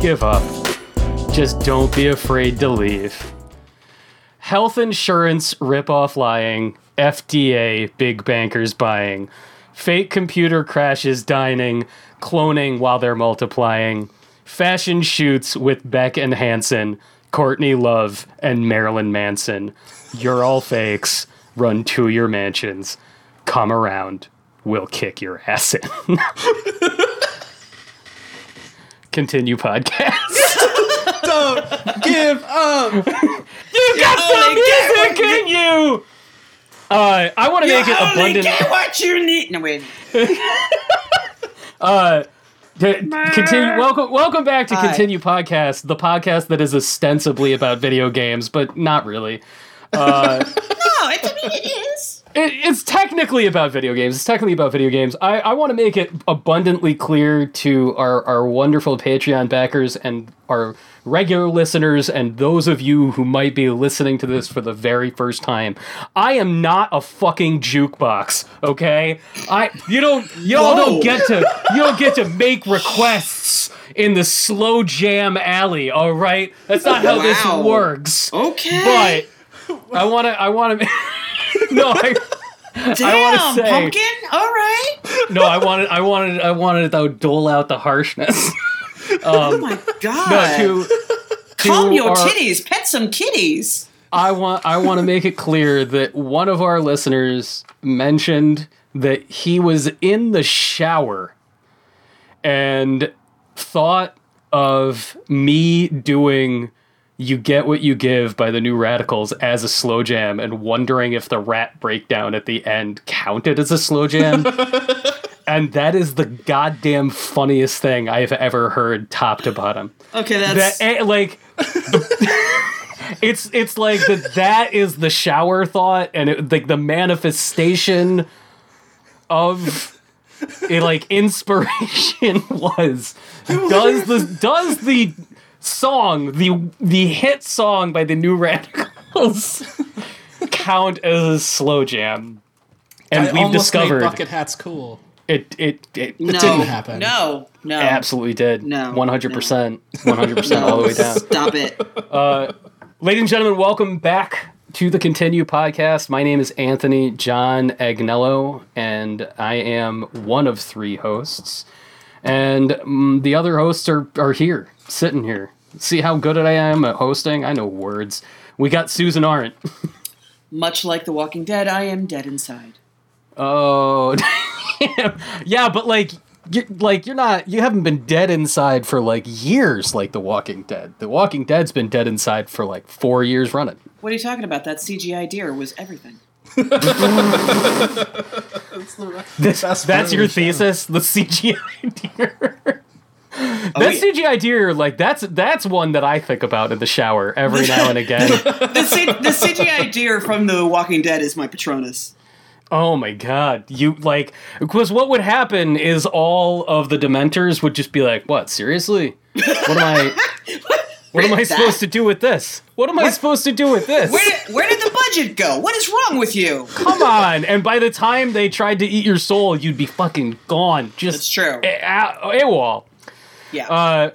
give up. Just don't be afraid to leave. Health insurance rip-off lying. FDA big bankers buying. Fake computer crashes dining. Cloning while they're multiplying. Fashion shoots with Beck and Hanson. Courtney Love and Marilyn Manson. You're all fakes. Run to your mansions. Come around. We'll kick your ass in. Continue podcast. Don't give up. You got some get music in you. Uh, I want to make it abundant. get what you need. No wait. Uh, to continue. Welcome, welcome back to Hi. Continue Podcast, the podcast that is ostensibly about video games, but not really. Uh, No, it's, I mean it is. It, it's technically about video games. It's technically about video games. I, I want to make it abundantly clear to our, our wonderful Patreon backers and our regular listeners and those of you who might be listening to this for the very first time. I am not a fucking jukebox, okay? I you don't you all don't get to you don't get to make requests in the slow jam alley, all right? That's not how Wow. this works. Okay. But I want to I want to No, I Damn, I wanna say- pumpkin. All right. no, I wanted, I wanted, I wanted to dole out the harshness. Oh um, my god. No, to, Calm your our- titties. Pet some kitties. I want, I want to make it clear that one of our listeners mentioned that he was in the shower and thought of me doing "You Get What You Give" by the New Radicals as a slow jam, and wondering if the rat breakdown at the end counted as a slow jam. and that is the goddamn funniest thing I've ever heard, top to bottom. Okay, that's That like. It's it's like that that is the shower thought and it, like the manifestation of it like inspiration was does the does the song the the hit song by the new radicals count as a slow jam and I we've discovered made bucket hats cool. it it it no, didn't happen. No, no. absolutely did No, 100% 100% all the way down Stop it. uh, Ladies and gentlemen, welcome back to the Continue podcast. My name is Anthony John Agnello, and I am one of three hosts. And mm, the other hosts are, are here, sitting here. See how good I am at hosting? I know words. We got Susan Arendt. Much like The Walking Dead, I am dead inside. Oh, damn. yeah, but like, you're, like you're not, you haven't been dead inside for like years, like The Walking Dead. The Walking Dead's been dead inside for like four years running. What are you talking about? That CGI deer was everything. This, Best that's part your show. thesis, the CGI deer. that oh, yeah. CGI deer, like that's that's one that I think about in the shower every now and again. The, C- the CGI deer from The Walking Dead is my Patronus. oh my god, you like because what would happen is all of the Dementors would just be like, "What? Seriously? What am I? What am I That- supposed to do with this? What am I supposed to do with this? Where did, where did the budget go? What is wrong with you? Come on!" And by the time they tried to eat your soul, you'd be fucking gone. Just That's true. A- a- AWOL. Yeah. Uh,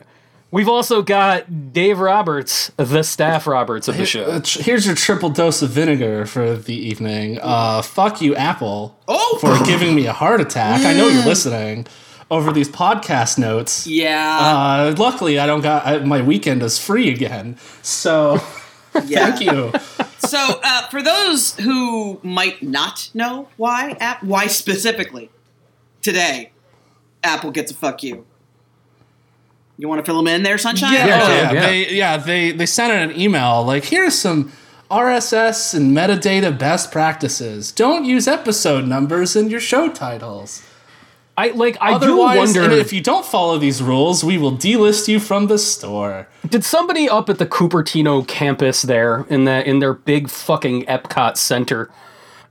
we've also got Dave Roberts, the staff Roberts of the show. Here's your triple dose of vinegar for the evening. Uh, fuck you, Apple, oh, for giving me a heart attack. I know you're listening over these podcast notes. yeah. Uh, luckily, I don't got I, my weekend is free again. So yeah. thank you. So, uh, for those who might not know why, app, why specifically today, Apple gets a fuck you. You want to fill them in there, Sunshine? Yeah, Yeah, oh, yeah, yeah. yeah. They yeah they they sent out an email like here's some RSS and metadata best practices. Don't use episode numbers in your show titles. I like. I do wonder. if you don't follow these rules, we will delist you from the store. did somebody up at the Cupertino campus there in that in their big fucking Epcot center?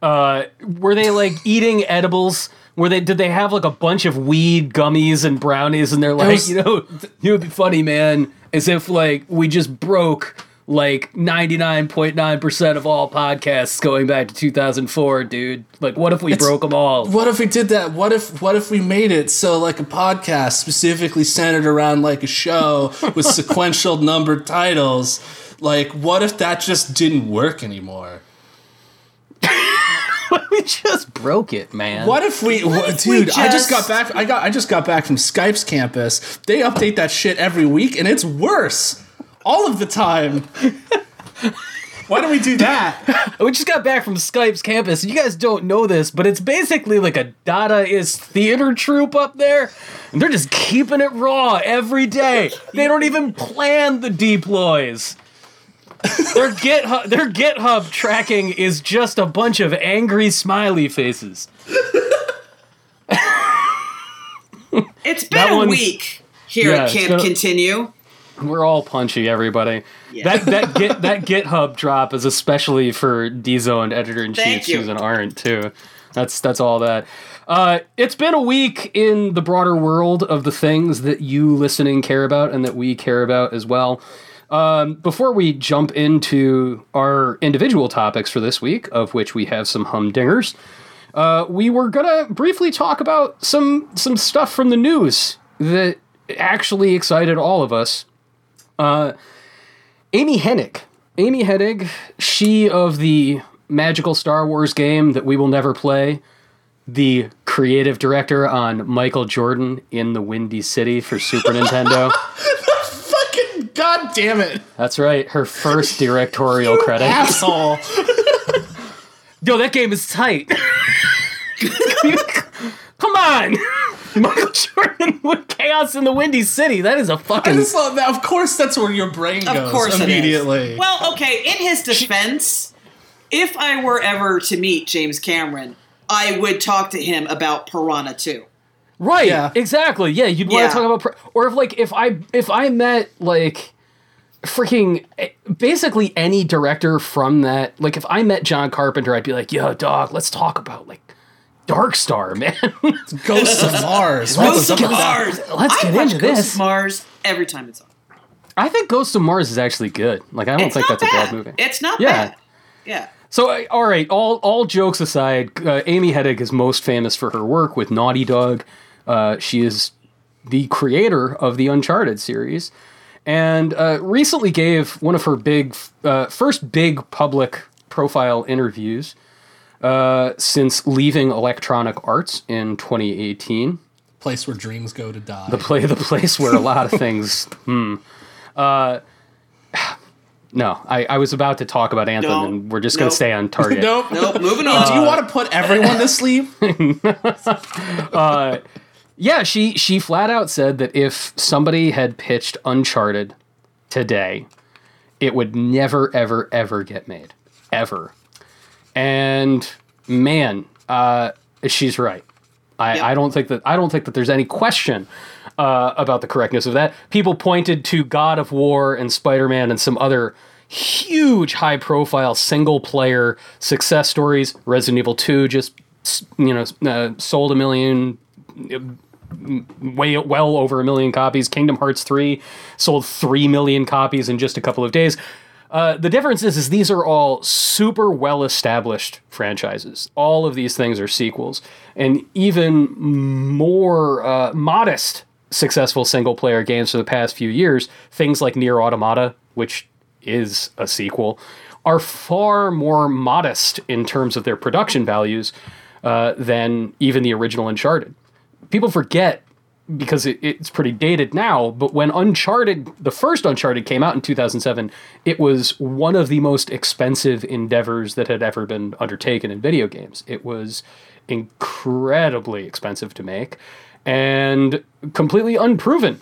Uh, were they like eating edibles? Were they? Did they have like a bunch of weed gummies and brownies? And they're like, was- you know, it would be funny, man, as if like we just broke like 99.9% of all podcasts going back to 2004, dude. Like, what if we broke them all? What if we did that? What if what if we made it so like a podcast specifically centered around like a show with sequential numbered titles? Like what if that just didn't work anymore? We just broke it, man. What if we, What if dude? we I just got back. I got. I just got back from Skype's campus. They update that shit every week, and it's worse all of the time. Why don't we do that? We just got back from Skype's campus. You guys don't know this, but it's basically like a Dadaist theater troupe up there. And they're just keeping it raw every day. They don't even plan the deploys. Their GitHub, their GitHub tracking is just a bunch of angry smiley faces. it's been a week here Yeah, at Camp gonna- Continue. We're all punchy, everybody. Yeah. That that git that GitHub drop is especially for D Zone editor in chief. Susan Arendt too. That's that's all that. Uh, it's been a week in the broader world of the things that you listening care about and that we care about as well. Um, before we jump into our individual topics for this week, of which we have some humdingers, uh, we were gonna briefly talk about some some stuff from the news that actually excited all of us. Uh, Amy Hennig. Amy Hennig, she of the magical Star Wars game that we will never play, the creative director on Michael Jordan in the Windy City for Super Nintendo. Fucking god damn it, That's right, her first directorial credit. asshole! Yo, that game is tight. Come on. Michael Jordan with Chaos in the Windy City. That is a fucking. just love that. Of course, that's where your brain Of goes course it is. immediately. Well, okay, in his defense, if I were ever to meet James Cameron, I would talk to him about Piranha 2. Right. Yeah. Exactly. Yeah. You'd want Yeah. to talk about, or if like if I if I met like freaking basically any director from that, like if I met John Carpenter, I'd be like, "Yo, dog, let's talk about like Dark Star, man. Ghosts of Mars. Ghost of Mars! let's I get watch into Ghost ghosts of Mars every time it's on. I think ghosts of Mars is actually good. Like I don't It's think that's a bad. bad movie. It's not Yeah. bad. Yeah. So, uh, all right, all all jokes aside, uh, Amy Hennig is most famous for her work with Naughty Dog. Uh, she is the creator of the Uncharted series, and uh, recently gave one of her big, uh, first big public profile interviews uh, since leaving Electronic Arts in 2018 Place where dreams go to die. the play the place where a lot of things hmm uh no I, I was about to talk about anthem No. and we're just gonna Nope. stay on target nope. Nope, moving on. Do you want to put everyone to sleep? yeah she she flat out said that if somebody had pitched uncharted today it would never ever ever get made ever and man uh she's right I, Yep. I don't think that I don't think that there's any question uh, about the correctness of that. People pointed to God of War and Spider Man and some other huge, high profile single player success stories. Resident Evil Two just you know uh, sold a million, way well over a million copies. Kingdom Hearts Three sold three million copies in just a couple of days. Uh, the difference is, is these are all super well established franchises. All of these things are sequels, and even more uh, modest successful single player games for the past few years, things like Nier Automata, which is a sequel, are far more modest in terms of their production values uh, than even the original Uncharted. People forget because it, it's pretty dated now, but when Uncharted, the first Uncharted came out in 2007, it was one of the most expensive endeavors that had ever been undertaken in video games. It was incredibly expensive to make and completely unproven.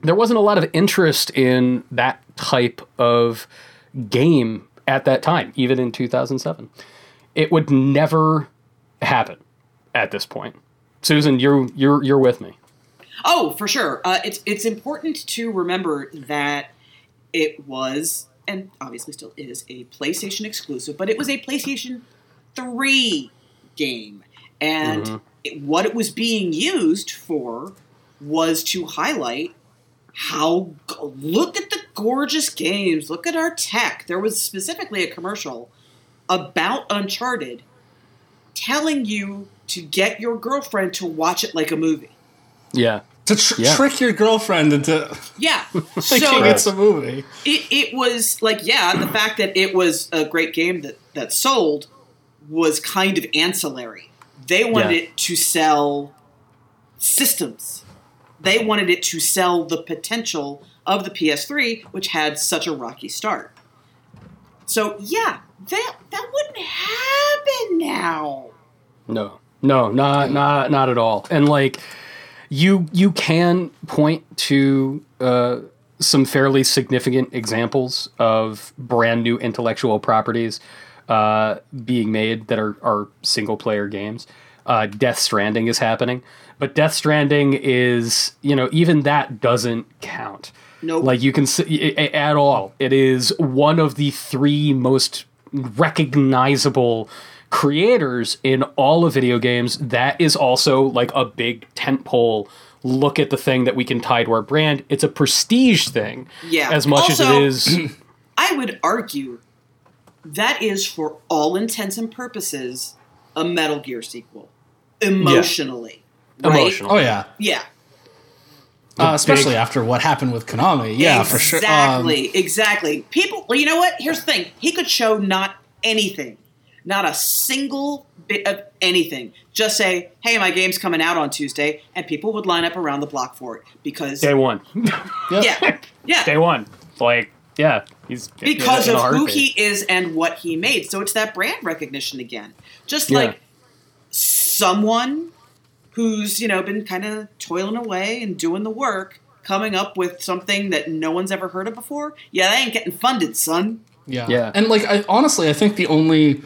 There wasn't a lot of interest in that type of game at that time, even in 2007. It would never happen at this point. Susan, you're you're you're with me. Oh, for sure. Uh, it's it's important to remember that it was, and obviously still is, a PlayStation exclusive, but it was a PlayStation Three game, and it, what it was being used for was to highlight how look at the gorgeous games. Look at our tech. There was specifically a commercial about Uncharted telling you to get your girlfriend to watch it like a movie. Yeah. To tr- Yeah. trick your girlfriend into Yeah. thinking So it's a movie. it, it was like yeah the fact that it was a great game that that sold was kind of ancillary they wanted Yeah. it to sell systems they wanted it to sell the potential of the ps3 which had such a rocky start so yeah that that wouldn't happen now No, no, not not not at all. And like, you you can point to uh, some fairly significant examples of brand new intellectual properties uh, being made that are are single player games. Uh, Death Stranding is happening, but Death Stranding is you know even that doesn't count. Nope. Like you can see at all. It is one of the three most recognizable creators in all of video games. That is also like a big tentpole. Look at the thing that we can tie to our brand. It's a prestige thing, Yeah. as much as it is. i would argue that is for all intents and purposes a metal gear sequel emotionally right? Emotional. Oh yeah, yeah uh, especially after what happened with Konami. Yeah, for sure. Um, Exactly, exactly. People, well, you know what? Here's the thing. He could show not anything, not a single bit of anything. Just say, "Hey, my game's coming out on Tuesday," and people would line up around the block for it because, Day one. yeah, yeah, Day one. Like, yeah, he's because in of who he is and what he made. So it's that brand recognition again. Just Yeah. like someone who's you know been kind of toiling away and doing the work, coming up with something that no one's ever heard of before. Yeah, that ain't getting funded, son. Yeah. Yeah. And like I honestly I think the only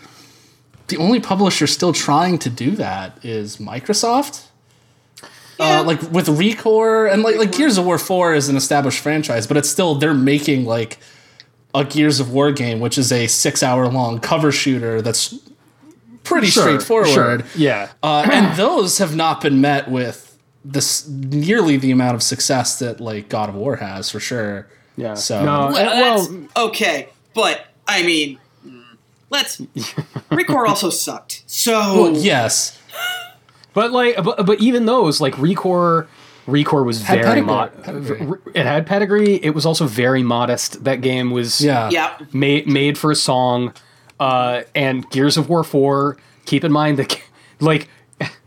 the only publisher still trying to do that is Microsoft. Yeah. Uh, like with Recore and like like Gears of War 4 is an established franchise, but it's still they're making like a Gears of War game, which is a six hour long cover shooter that's pretty Sure, straightforward. sure. Yeah. Uh, and those have not been met with this nearly the amount of success that like God of War has for sure. Yeah. So No, Well, Uh, well, okay, but I mean, let's. Recore also sucked. So well, yes. But like, but, but even those like Recore, Recore was Had very modest. It had pedigree. It was also very modest. That game was Yeah. yeah, made made for a song. Uh, and Gears of War Four. Keep in mind that like.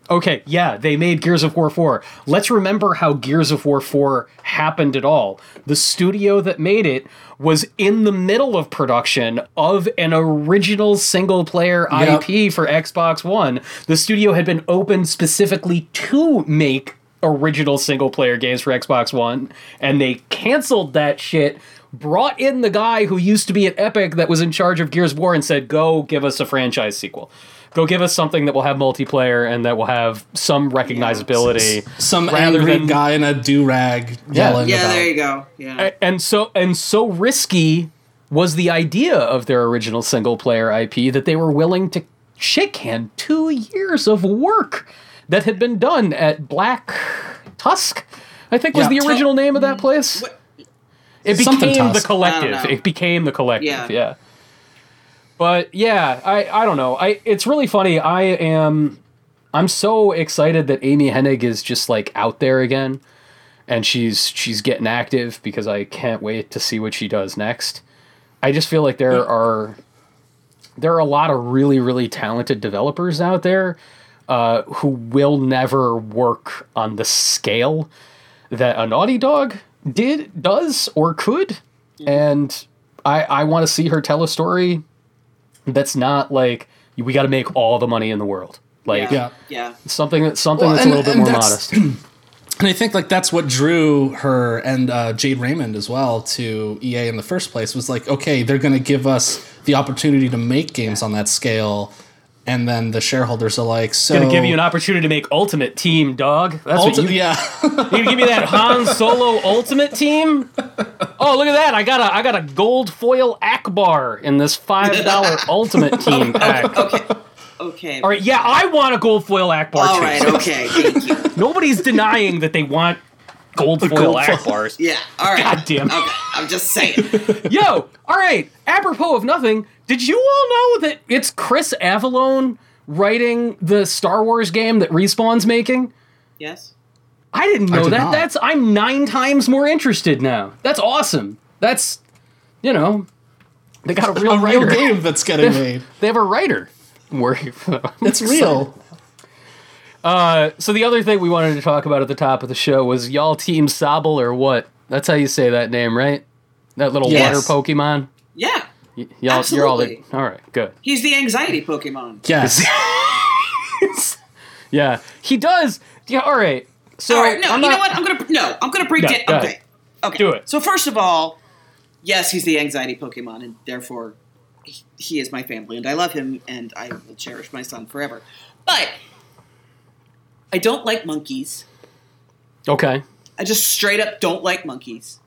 Okay, yeah, they made Gears of War 4. Let's remember how Gears of War 4 happened at all. The studio that made it was in the middle of production of an original single player Yep. IP for Xbox One. The studio had been opened specifically to make original single player games for Xbox One, and they canceled that shit. Brought in the guy who used to be at Epic that was in charge of Gears of War and said, Go give us a franchise sequel. Go give us something that will have multiplayer and that will have some recognizability. Some rather angry than- guy in a do rag Yeah. yelling yeah. about. There you go. Yeah, and so and so risky was the idea of their original single player IP that they were willing to shake hand two years of work that had been done at Black Tusk. I think was Yeah. the Tu- original name of that place. What- It Something became the collective. It became the collective. Yeah. Yeah. But yeah, I I don't know. I it's really funny. I am I'm so excited that Amy Hennig is just like out there again and she's she's getting active because I can't wait to see what she does next. I just feel like there are there are a lot of really really talented developers out there uh, who will never work on the scale that a Naughty Dog did does or could, and I I want to see her tell a story that's not like we got to make all the money in the world. Like Yeah. yeah. something that something Well, that's and- a little bit more modest. And I think like that's what drew her and uh, Jade Raymond as well to EA in the first place was like, okay, they're going to give us the opportunity to make games on that scale, and then the shareholders are like, so Gonna give you an opportunity to make Ultimate Team, dog. That's what you yeah, You gonna give me that Han Solo Ultimate Team? Oh, look at that! I got a I got a gold foil Ackbar in this five dollar Ultimate Team pack. Okay. Okay. All right, yeah, I want a gold foil Ackbar All too. right. Okay. Thank you. Nobody's denying that they want gold foil gold foil. Ackbars. Yeah. All right. God damn. Okay. I'm just saying. Yo, all right. Apropos of nothing, did you all know that it's Chris Avellone writing the Star Wars game that Respawn's making? Yes. I didn't know did that. not. That's I'm nine times more interested now. That's awesome. That's you know, they got a real A real writer. game that's getting made. They have a writer working for them. It's real. Uh, so the other thing we wanted to talk about at the top of the show was y'all team Sobble or what? That's how you say that name, right? That little Yes. water Pokemon. Yeah. Y- y'all, you're all the, all right. Good. He's the anxiety Pokemon. Yes. Yeah, he does. Yeah. All right. So All right. No. I'm you know what? I'm gonna no. I'm gonna break Yeah, down. go ahead. Okay. Okay. Do it. So first of all, yes, he's the anxiety Pokemon, and therefore he, he is my family, and I love him, and I will cherish my son forever. But I don't like monkeys. Okay. I just straight up don't like monkeys.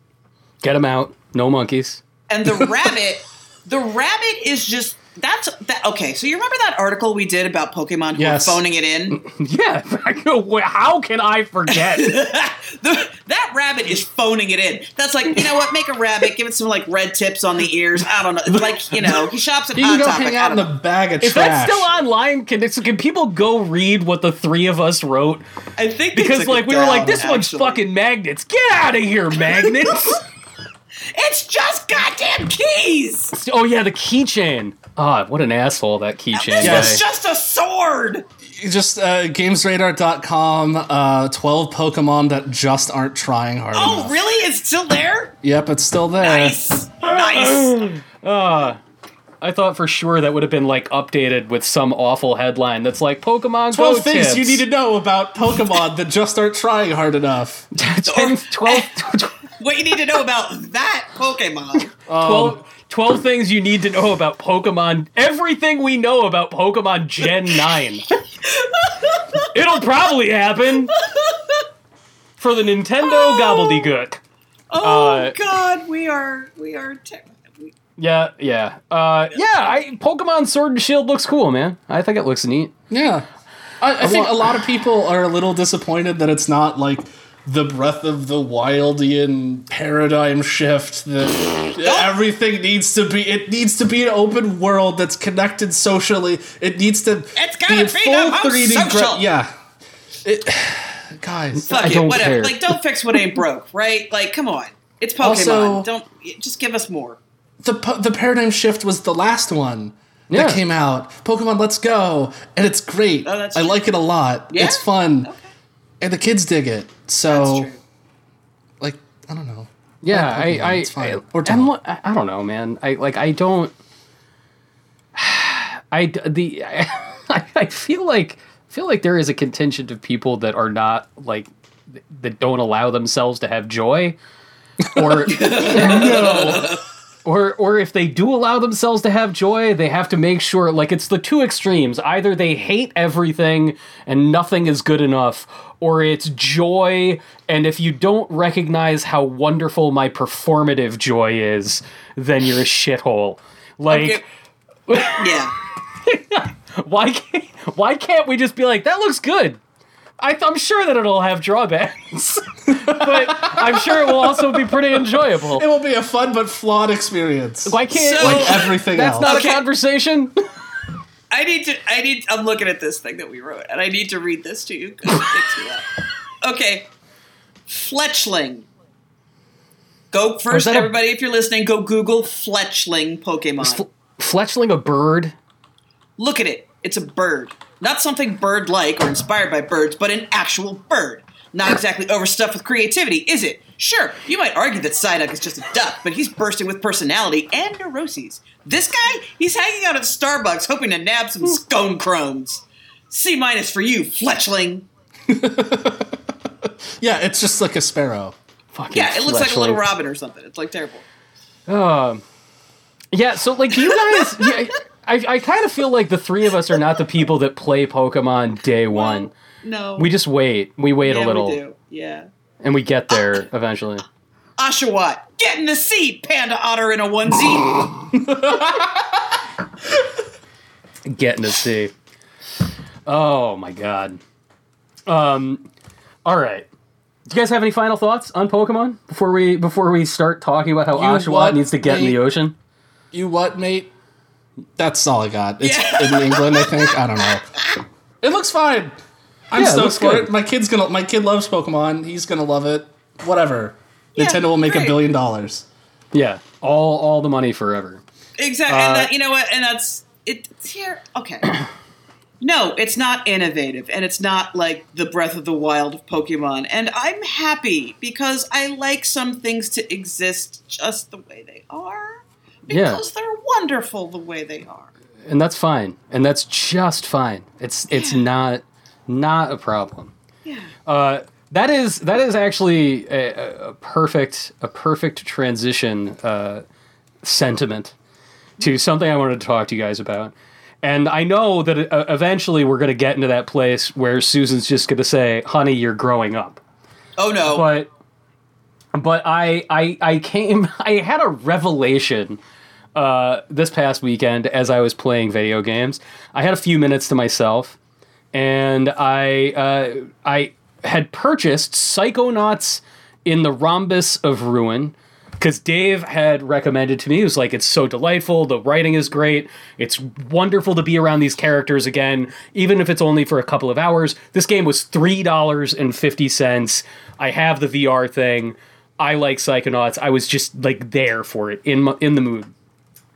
Get them out. No monkeys. And the rabbit, the rabbit is just that's that. Okay, so you remember that article we did about Pokemon who Yes. were phoning it in? Yeah. How can I forget? The, that rabbit is phoning it in. That's like, you know what? Make a rabbit, give it some like red tips on the ears. I don't know. Like, you know, he shops at You Hot can go Topic. hang out in the bag of If trash. that's still online, can, can people go read what the three of us wrote? I think Because like we were like, down, this one's fucking magnets. Get out of here, magnets. It's just goddamn keys. oh yeah, the keychain. Ah, what an asshole that keychain This guy. Yes. is just a sword. just uh, gamesradar.com, uh, 12 Pokemon that just aren't trying hard enough. Oh, enough. really? It's still there? Yep, it's still there. Nice. Nice. Ah, I thought for sure that would have been like updated with some awful headline that's like Pokemon 12 Go things tips. you need to know about Pokemon that just aren't trying hard enough. 10, 12, What you need to know about that Pokemon. 12, 12 things you need to know about Pokemon. Everything we know about Pokemon Gen 9. It'll probably happen for the Nintendo gobbledygook. Oh Uh, God, we are we are. Te- we- Yeah, yeah. Uh, yeah, I, Pokemon Sword and Shield looks cool, man. I think it looks neat. Yeah. I, I think a lot of people are a little disappointed that it's not like the Breath of the Wildian paradigm shift that everything needs to be it needs to be an open world that's connected socially. It needs to It's gotta be a be full the most 3D gra- yeah. It, guys, Fuck I it, don't whatever. care. Like, don't fix what ain't broke, right? Like, come on, it's Pokemon. Also- don't just give us more. the the paradigm shift was the last one Yeah. that came out. Pokemon Let's Go, and it's great. Oh, that's I true. like it a lot. Yeah? It's fun, Okay, and the kids dig it. that's So, true. like, I don't know. Yeah, Like I, I, it's fine. I, Or and don't. what- I, I don't know, man. I like, I don't. I the I, I feel like feel like there is a contingent of people that are not like that don't allow themselves to have joy, or no, or or if they do allow themselves to have joy, they have to make sure like it's the two extremes. Either they hate everything and nothing is good enough, or it's joy and if you don't recognize how wonderful my performative joy is, then you're a shithole. Like Okay. yeah. why can't why can't we just be like that looks good? I, I'm sure that it'll have drawbacks, but I'm sure it will also be pretty enjoyable. It will be a fun but flawed experience. Why can't So- like like everything that's else. not Okay. a conversation? I need to. I need. I'm looking at this thing that we wrote, and I need to read this to you. 'cause it makes me laugh. Okay, Fletchling. Go first, that a- everybody. If you're listening, go Google Fletchling Pokemon. Fl- Fletchling a bird? Look at it. It's a bird. Not something bird like or inspired by birds, but an actual bird. Not exactly overstuffed with creativity, is it? Sure, you might argue that Psyduck is just a duck, but he's bursting with personality and neuroses. This guy, he's hanging out at Starbucks hoping to nab some scone chromes. C minus for you, Fletchling. yeah, it's just like a sparrow. Fucking Yeah, it looks like a little robin or something. It's like terrible. Um, yeah, so like, do you guys? yeah, I I kind of feel like the three of us are not the people that play Pokemon day one. No. We just wait. We wait yeah, a little, We do. Yeah. and we get there eventually. Oshawott, get in the seat, Panda Otter in a onesie. Getting the see. Oh my god. Um. All right. Do you guys have any final thoughts on Pokemon before we before we start talking about how You Oshawott needs to get in the ocean? You what, mate? That's all I got. It's Yeah. in England, I think. I don't know. It looks fine. I'm Yeah, it stoked for good. it. My kid's gonna. My kid loves Pokemon. He's gonna love it. Whatever. Yeah, Nintendo will make a billion dollars. Yeah, all all the money forever. Exactly. Uh, and that, you know what? And that's it. It's here. Okay. no, it's not innovative, and it's not like the Breath of the Wild of Pokemon. And I'm happy because I like some things to exist just the way they are. Yeah. Because they're wonderful the way they are. and that's fine and that's just fine it's it's Yeah. not not a problem Yeah. uh, that is that is actually a, a- a perfect a perfect transition uh, sentiment to something I wanted to talk to you guys about. And I know that uh, eventually we're going to get into that place where Susan's just going to say, "Honey, you're growing up." Oh no. but but I I I came I had a revelation uh, this past weekend as I was playing video games. I had a few minutes to myself, and I uh, I had purchased Psychonauts in the Rhombus of Ruin. Because Dave had recommended to me, he was like, it's so delightful. The writing is great. It's wonderful to be around these characters again, even if it's only for a couple of hours. This game was $3.50. I have the VR thing. I like Psychonauts. I was just like there for it in my, in the mood.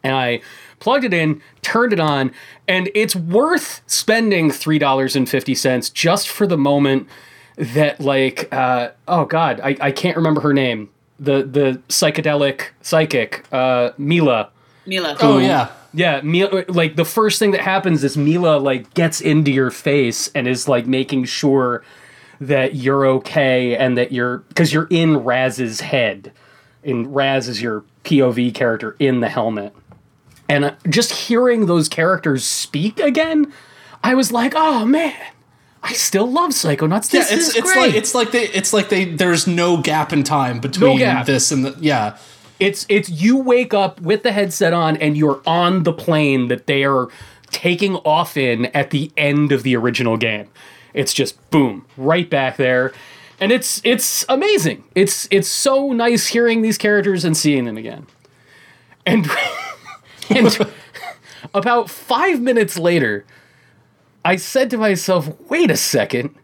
And I plugged it in, turned it on, and it's worth spending $3.50 just for the moment that like uh, oh god, I, I can't remember her name. The the psychedelic psychic, uh, Milla. Milla. Oh yeah. Yeah, Milla, like the first thing that happens is Milla like gets into your face and is like making sure that you're okay and that you're because you're in Raz's head. And Raz is your POV character in the helmet. And uh, just hearing those characters speak again, I was like, "Oh man, I still love Psychonauts. Yeah, it's is it's great." like it's like they it's like they there's no gap in time between gap. this and the yeah. It's it's you wake up with the headset on and you're on the plane that they are taking off in at the end of the original game. It's just boom, right back there. And it's it's amazing. It's it's so nice hearing these characters and seeing them again. And and about 5 minutes later, I said to myself, "Wait a second.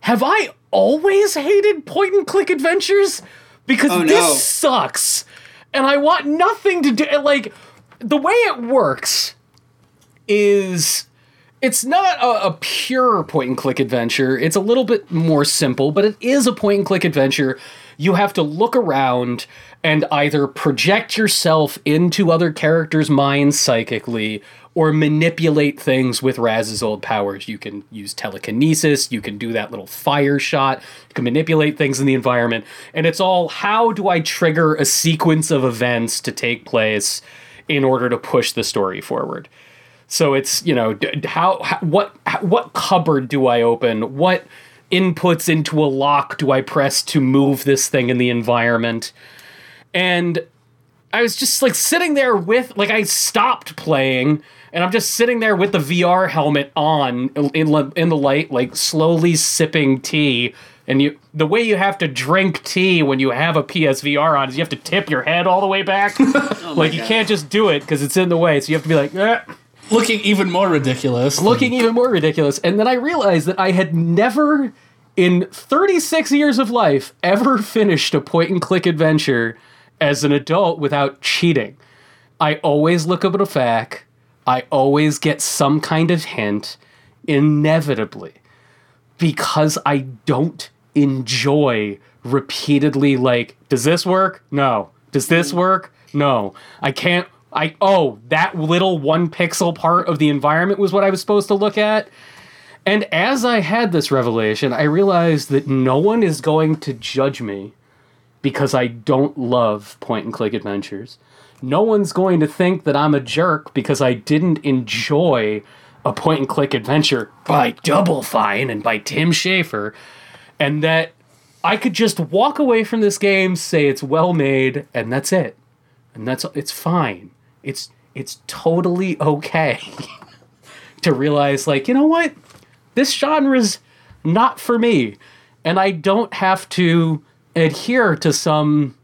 Have I always hated point and click adventures? Because Oh, no. this sucks. And I want nothing to do like the way it works is it's not a, a pure point and click adventure. It's a little bit more simple, but it is a point and click adventure. You have to look around and either project yourself into other characters' minds psychically or manipulate things with Raz's old powers. You can use telekinesis, you can do that little fire shot, you can manipulate things in the environment. And it's all how do I trigger a sequence of events to take place in order to push the story forward? So it's you know how, how what what cupboard do I open? What inputs into a lock do I press to move this thing in the environment? And I was just like sitting there with like I stopped playing and I'm just sitting there with the VR helmet on in in the light like slowly sipping tea and you the way you have to drink tea when you have a PSVR on is you have to tip your head all the way back like you can't just do it because it's in the way so you have to be like eh Looking even more ridiculous. looking even more ridiculous. And then I realized that I had never, in 36 years of life, ever finished a point and click adventure as an adult without cheating. I always look up at a FAQ, I always get some kind of hint, inevitably, because I don't enjoy repeatedly, like, does this work? No. Does this work? No. I can't. I oh that little one pixel part of the environment was what I was supposed to look at. And as I had this revelation, I realized that no one is going to judge me because I don't love point and click adventures. No one's going to think that I'm a jerk because I didn't enjoy a point and click adventure by Double Fine and by Tim Schafer, and that I could just walk away from this game, say it's well made, and that's it. And that's it's fine. It's it's totally okay to realize like, you know what? This genre's not for me. and I don't have to adhere to some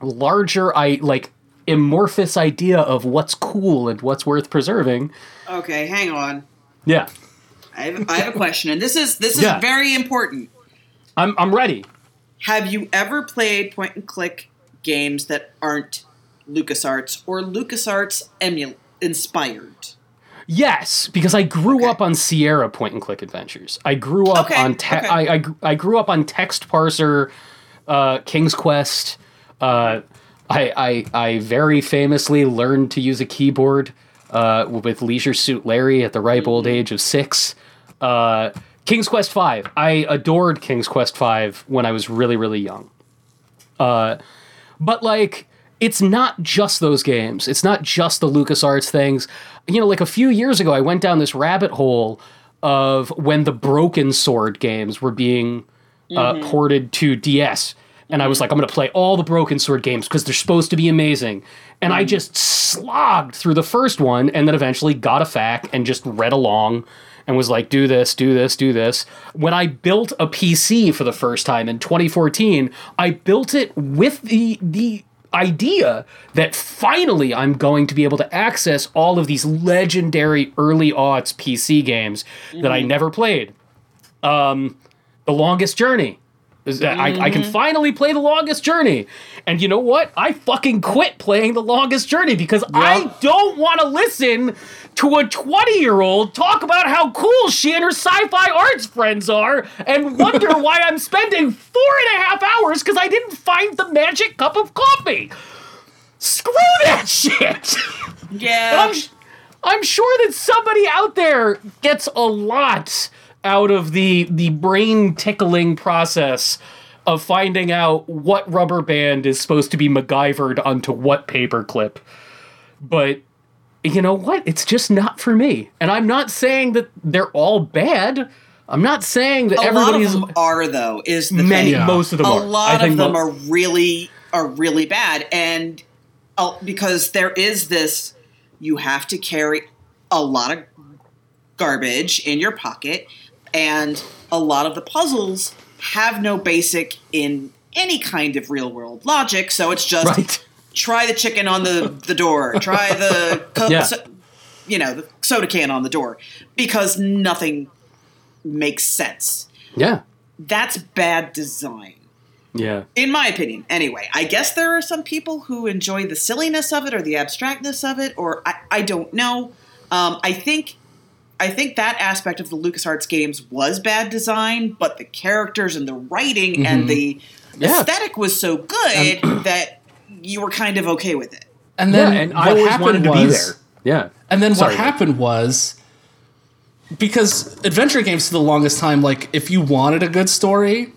larger I like amorphous idea of what's cool and what's worth preserving. Okay, hang on. Yeah. I have, I have a question, and this is this is Yeah. very important. I'm I'm ready. Have you ever played point and click games that aren't LucasArts or LucasArts inspired? Yes, because I grew Okay. up on Sierra point and click adventures. I grew up Okay, on te- okay. I, I I grew up on text parser, uh, King's Quest. Uh, I, I I very famously learned to use a keyboard uh, with Leisure Suit Larry at the ripe old Mm-hmm. age of six. Uh, King's Quest Five. I adored King's Quest Five when I was really really young. Uh, but like it's not just those games. It's not just the lucasarts things. You know like a few years ago i went down this rabbit hole of when the broken sword games were being uh, mm-hmm. ported to ds and i was mm-hmm. like i'm going to play all the broken sword games because they're supposed to be amazing. And i mm-hmm. just slogged through the first one and then eventually got a FAQ and just read along and was like, do this, do this, do this. When I built a PC for the first time in 2014, I built it with the the idea that finally I'm going to be able to access all of these legendary early aughts PC games that I never played. Um, the Longest Journey. That I, I can mm-hmm. finally play The Longest Journey. And you know what? I fucking quit playing The Longest Journey because I don't want to listen to a 20 year old talk about how cool she and her sci fi arts friends are and wonder why I'm spending four and a half hours because I didn't find the magic cup of coffee. Screw that shit! Yeah. I'm, I'm sure that somebody out there gets a lot out of the the brain tickling process of finding out what rubber band is supposed to be MacGyvered onto what paperclip. But you know what? It's just not for me. And I'm not saying that they're all bad. I'm not saying that a lot of them are though. Is the many thing. Most of them a are. I lot think of them are really are really bad and uh, because there is this you have to carry a lot of garbage in your pocket and a lot of the puzzles have no basic in any kind of real world logic so it's just right. try the chicken on the, the door try the co- Yeah. so- you know the soda can on the door because nothing makes sense Yeah. that's bad design Yeah. in my opinion anyway i guess there are some people who enjoy the silliness of it or the abstractness of it or i, I don't know um, i think i think that aspect of the lucasarts games was bad design but the characters and the writing and the Mm-hmm. Yeah. aesthetic was so good that you were kind of okay with it And Yeah, then and what I always happened wanted to was, be there. Yeah. And then Sorry, what happened was because adventure games for the longest time, like if you wanted a good story,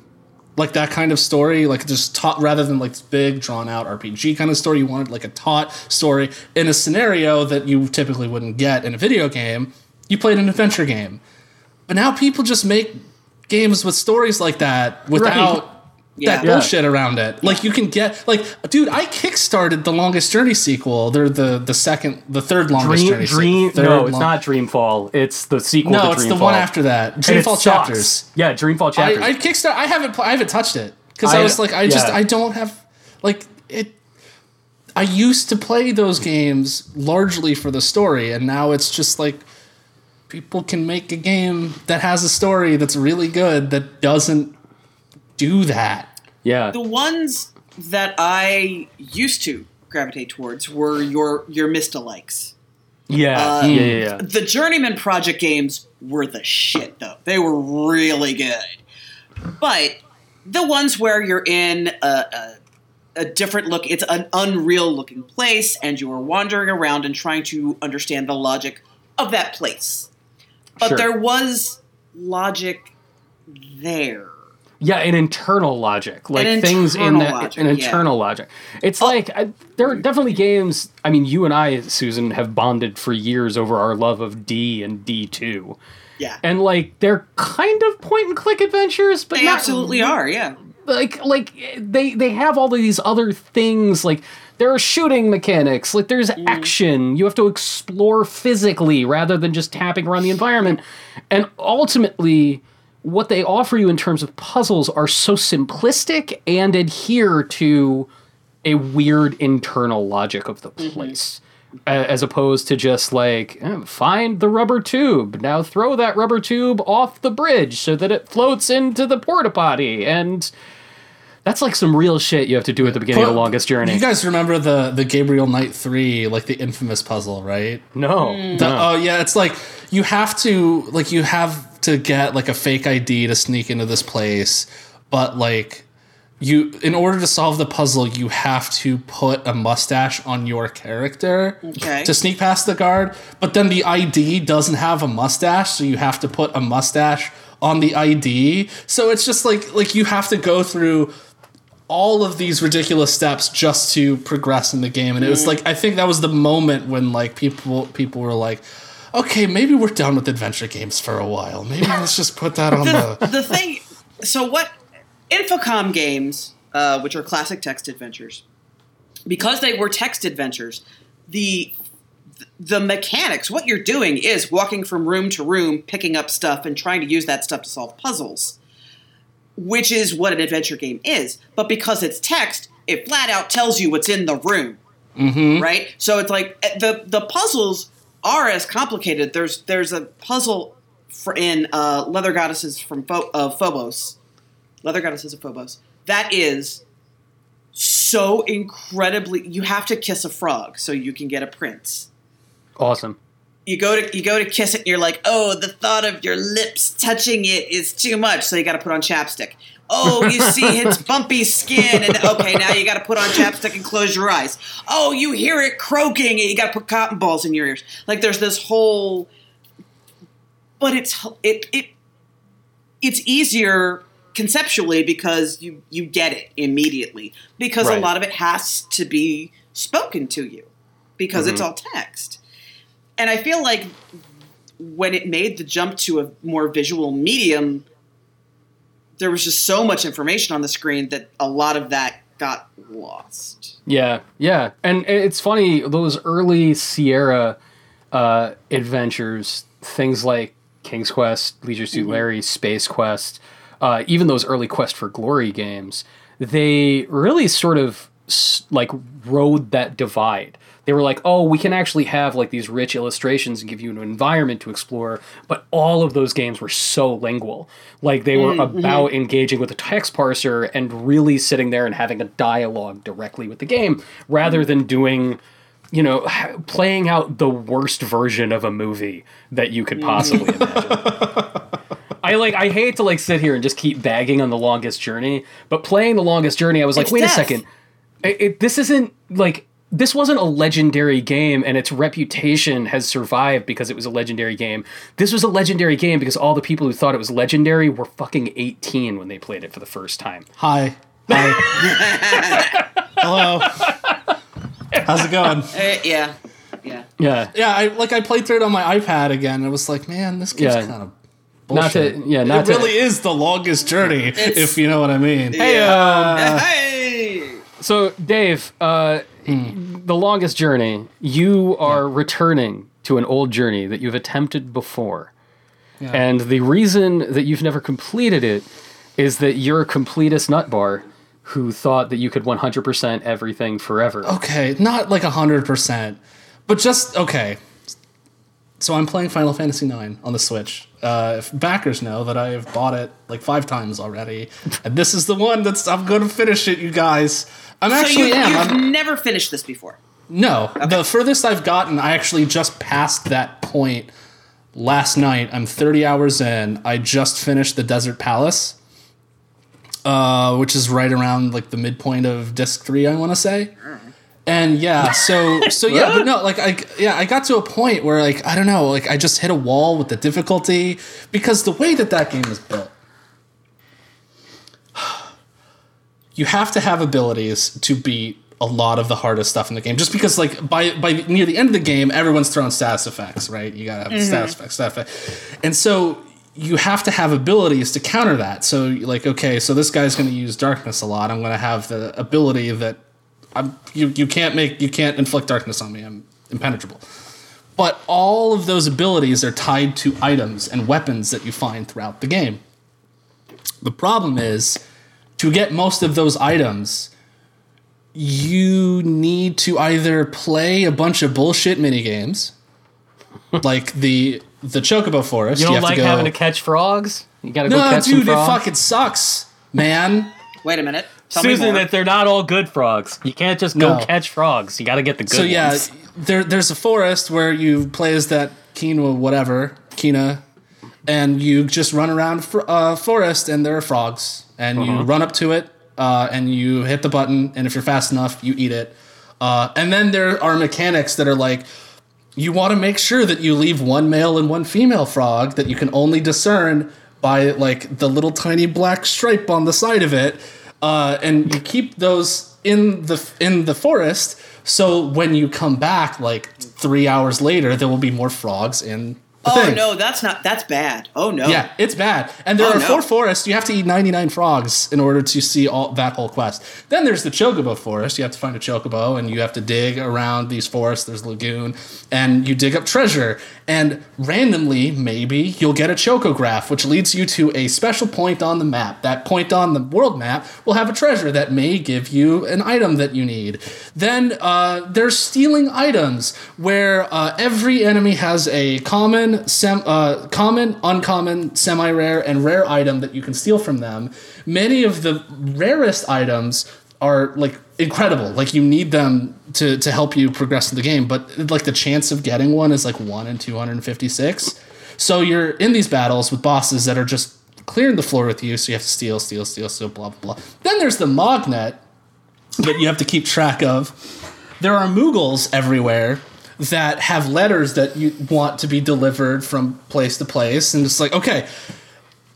like that kind of story, like just taught rather than like this big drawn out RPG kind of story, you wanted like a taught story in a scenario that you typically wouldn't get in a video game. You played an adventure game, but now people just make games with stories like that without. Yeah. That Yeah. bullshit around it. Like you can get like, dude, I kickstarted the Longest Journey sequel. They're the the second, the third Longest Dream, Journey. Dream. sequel. No, it's long- not Dreamfall. It's the sequel to No, Dreamfall. it's the one after that. And it Dreamfall sucks. chapters. Yeah, Dreamfall chapters. I, I kickstart. I haven't. pl- I haven't touched it because I, I- was like, I just. I don't have like it. I used to play those games largely for the story, and now it's just like people can make a game that has a story that's really good that doesn't do that. yeah. the ones that I used to gravitate towards were your your Myst-alikes. yeah. Uh, yeah. Yeah. Yeah. The Journeyman Project games were the shit, though. They were really good. But the ones where you're in a, a, a different look, it's an unreal looking place, and you are wandering around and trying to understand the logic of that place. But Sure. there was logic there. Yeah, an internal logic, like things in that logic, an yeah. internal logic. It's oh. like I, there are definitely games. I mean, you and I, Susan, have bonded for years over our love of D and D two, Yeah. and like they're kind of point and click adventures, but they not absolutely are, yeah. like like they they have all of these other things like there are shooting mechanics like there's Mm. action you have to explore physically rather than just tapping around the environment and ultimately what they offer you in terms of puzzles are so simplistic and adhere to a weird internal logic of the place. a- As opposed to just like eh, find the rubber tube now throw that rubber tube off the bridge so that it floats into the porta potty and that's like some real shit you have to do at the beginning of the longest journey. You guys remember the the Gabriel Knight three, like the infamous puzzle, right? no, mm. The- no. Oh yeah, it's like you have to like you have to get like a fake ID to sneak into this place, but like you in order to solve the puzzle, you have to put a mustache on your character Okay. to sneak past the guard. But then the ID doesn't have a mustache, so you have to put a mustache on the ID. So it's just like like you have to go through all of these ridiculous steps just to progress in the game. And it was like i think that was the moment when like people people were like okay maybe we're done with adventure games for a while. Maybe let's just put that on the, the the thing so what infocom games uh, which are classic text adventures because they were text adventures the the mechanics what you're doing is walking from room to room picking up stuff and trying to use that stuff to solve puzzles which is what an adventure game is but because it's text it flat out tells you what's in the room right? So it's like eh, the the puzzles are as complicated. There's there's a puzzle for in uh, Leather Goddesses from Pho- uh, Phobos, Leather Goddesses of Phobos. That is so incredibly. You have to kiss a frog so you can get a prince. awesome. You go to you go to kiss it, and you're like, oh, the thought of your lips touching it is too much, so you got to put on chapstick. Oh, you see its bumpy skin, and okay, now you got to put on chapstick and close your eyes. Oh, you hear it croaking, and you got to put cotton balls in your ears. Like there's this whole, but it's it it it's easier conceptually because you you get it immediately because a lot of it has to be spoken to you because it's mm-hmm. all text. And I feel like when it made the jump to a more visual medium, there was just so much information on the screen that a lot of that got lost. Yeah, yeah, and it's funny those early Sierra uh, adventures, things like King's Quest, Leisure Suit Larry, Space Quest, uh, even those early Quest for Glory games, they really sort of like rode that divide. They were like, oh, we can actually have like these rich illustrations and give you an environment to explore, but all of those games were so lingual. Like they were mm-hmm. about engaging with a text parser and really sitting there and having a dialogue directly with the game rather mm-hmm. than doing you know, playing out the worst version of a movie that you could possibly mm. imagine. I like I hate to like sit here and just keep bagging on the longest journey, but playing the longest journey, I was like, It's wait death. a second, it, it- this isn't like this wasn't a legendary game, and its reputation has survived because it was a legendary game. This was a legendary game because all the people who thought it was legendary were fucking eighteen when they played it for the first time. hi hi hello how's it going Eh, yeah, yeah. Yeah, yeah i like i played through it on my ipad again and it was like man this game's Yeah. kind of Not to- bullshit. yeah, not it to- really is the longest journey if you know what i mean Hey, uh, hey, So, Dave, uh, the longest journey, you are returning to an old journey that you've attempted before. Yeah. And the reason that you've never completed it is that you're a completist nutbar who thought that you could 100% everything forever. okay, not like hundred percent, but just okay. So I'm playing Final Fantasy IX on the Switch. Uh, if backers know that I have bought it like five times already, and this is the one that's I'm going to finish it, you guys. I'm so actually you, am. you've I'm, never finished this before. no, the furthest I've gotten, I actually just passed that point last night. I'm 30 hours in. I just finished the Desert Palace, uh, which is right around like the midpoint of disc three, I want to say. And yeah, so so yeah, but no, like I yeah, I got to a point where like I don't know, like I just hit a wall with the difficulty because the way that that game is built, you have to have abilities to beat a lot of the hardest stuff in the game. Just because like by by near the end of the game, everyone's throwing status effects, right? You gotta have status mm-hmm. effects, status effects, and so you have to have abilities to counter that. So like, okay, so this guy's going to use darkness a lot. I'm going to have the ability that I'm you you can't make you can't inflict darkness on me. I'm impenetrable. But all of those abilities are tied to items and weapons that you find throughout the game. The problem is to get most of those items, you need to either play a bunch of bullshit mini games, like the the Chocobo Forest. You don't have like to go, having to catch frogs? You gotta go No, catch some dude, it fucking sucks, man. Wait a minute. Tell Susan, that they're not all good frogs. You can't just go No. catch frogs. You gotta get the good ones. so yeah, ones. there there's a forest where you play as that quinoa whatever Kina, and you just run around for, uh, forest and there are frogs and you run up to it uh, and you hit the button and if you're fast enough you eat it, uh, and then there are mechanics that are like. You want to make sure that you leave one male and one female frog that you can only discern by like the little tiny black stripe on the side of it, uh, and you keep those in the in the forest. So when you come back, like three hours later, there will be more frogs in Oh thing. no, that's not. That's bad. Oh no. Yeah, it's bad. And there Oh, are no. four forests. You have to eat 99 frogs in order to see all that whole quest. Then there's the Chocobo forest. You have to find a Chocobo and you have to dig around these forests. There's a lagoon and you dig up treasure. And randomly, maybe, you'll get a Chocograph, which leads you to a special point on the map. That point on the world map will have a treasure that may give you an item that you need. Then uh, there's stealing items, where uh, every enemy has a common, sem- uh, common, uncommon, semi-rare, and rare item that you can steal from them. Many of the rarest items are like incredible. Like you need them to to help you progress in the game, but like the chance of getting one is like one in two hundred and fifty six. So you're in these battles with bosses that are just clearing the floor with you. So you have to steal, steal, steal, steal, blah blah blah. Then there's the Mognet that you have to keep track of. There are Moogles everywhere that have letters that you want to be delivered from place to place, and it's like okay.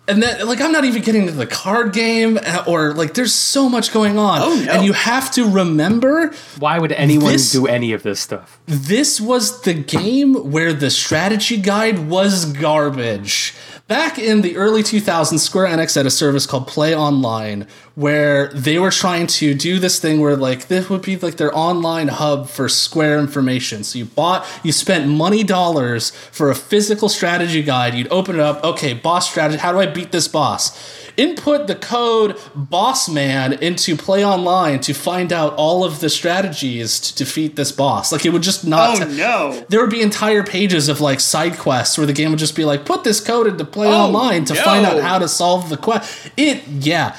And then, like, I'm not even getting to the card game, uh, or like, there's so much going on, Oh, no. and you have to remember Why would anyone This- do any of this stuff? this was the game where the strategy guide was garbage. Back in the early 2000s, Square Enix had a service called PlayOnline where they were trying to do this thing where like this would be like their online hub for Square information. So you bought, you spent money dollars for a physical strategy guide. You'd open it up. Okay, boss strategy. How do I beat this boss? Input the code Bossman into PlayOnline to find out all of the strategies to defeat this boss. Like it would just not. Oh no. There would be entire pages of like side quests where the game would just be like, put this code into Play Oh, Online to no. find out how to solve the quest. It, yeah.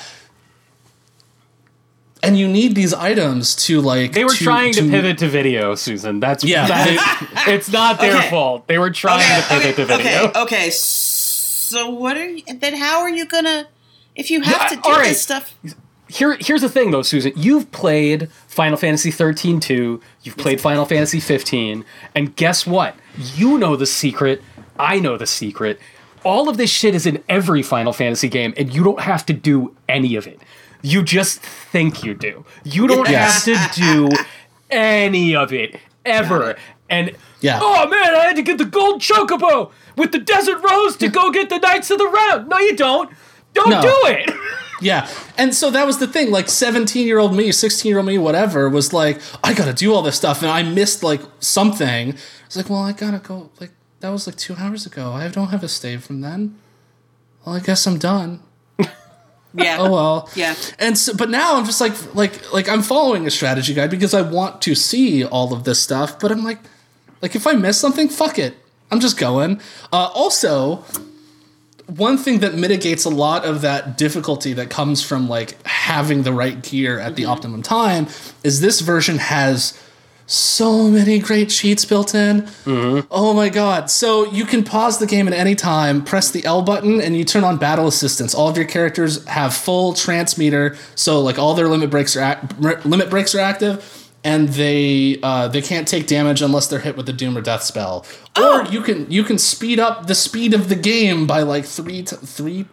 And you need these items to like. They were trying to, pivot to video, Susan. That's Yeah. that- it's not their Okay. fault. They were trying to pivot to video. Okay, okay. So what are you? Then how are you gonna? If you have to do all right. this stuff, Here, here's the thing, though, Susan. You've played Final Fantasy 13 2. You've played Final Fantasy 15, and guess what? You know the secret. I know the secret. All of this shit is in every Final Fantasy game, and you don't have to do any of it. You just think you do. You don't Yes. have to do any of it ever. And Yeah. oh man, I had to get the gold chocobo with the desert rose to go get the Knights of the Round. No, you don't. Don't No. do it. Yeah. And so that was the thing. Like 17 year old me, 16 year old me, whatever, was like, I gotta do all this stuff. And I missed like something. It's like, well, I gotta go. Like, that was like two hours ago. I don't have a save from then. Well, I guess I'm done. yeah, Oh well. yeah. And so, but now I'm just like, like, like I'm following a strategy guide because I want to see all of this stuff. But I'm like, like if I miss something, fuck it. I'm just going. Uh, also, one thing that mitigates a lot of that difficulty that comes from like having the right gear at the mm-hmm. optimum time is this version has so many great cheats built in. Mm-hmm. Oh my god. So you can pause the game at any time, press the L button, and you turn on battle assistance. All of your characters have full Trance meter, so like all their limit breaks are act- limit breaks are active. And they uh, they can't take damage unless they're hit with a doom or death spell. Or you can you can speed up the speed of the game by like three to three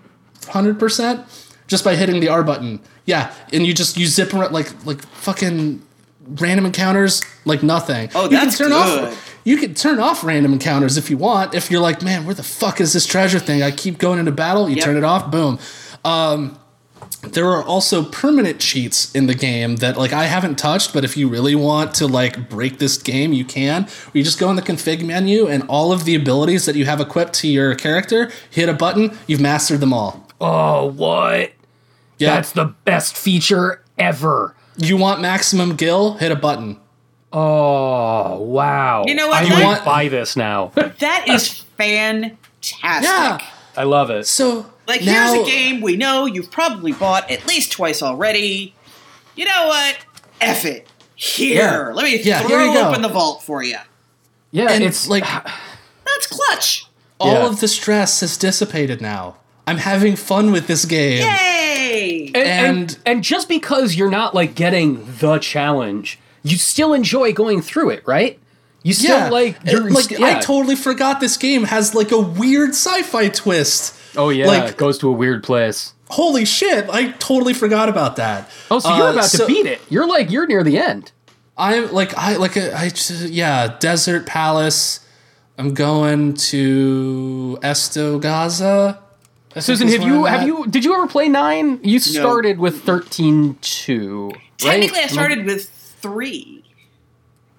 hundred percent just by hitting the R button. Yeah, and you just you zip around like like fucking random encounters like nothing. Oh, you that's can turn good. off you can turn off random encounters if you want. If you're like, man, where the fuck is this treasure thing? I keep going into battle. You Yep. turn it off. Boom. Um, there are also permanent cheats in the game that like I haven't touched, but if you really want to like break this game, you can. You just go in the config menu and all of the abilities that you have equipped to your character, hit a button, you've mastered them all. Oh, what? Yeah. That's the best feature ever. you want maximum gil? Hit a button. Oh, wow. You know what, I like- might buy this now. That is fantastic. Yeah. I love it. So Like, now, here's a game we know you've probably bought at least twice already. You know what? F it. Here. Yeah. Let me Yeah, throw here you go. open the vault for you. Yeah, and it's like That's clutch. all Yeah. of the stress has dissipated now. I'm having fun with this game. Yay! and, and and- and just because you're not like getting the challenge, you still enjoy going through it, right? You still Yeah, like you're like I totally forgot this game has like a weird sci-fi twist. Oh yeah, like- it goes to a weird place. Holy shit! I totally forgot about that. Oh, so you're Uh, about so- to beat it. You're like you're near the end. I'm like I like a, I just- yeah, Desert Palace. I'm going to Esto Gaza. I Susan, have you I'm have at. you did you ever play nine? You started with thirteen two. Technically, I started with three.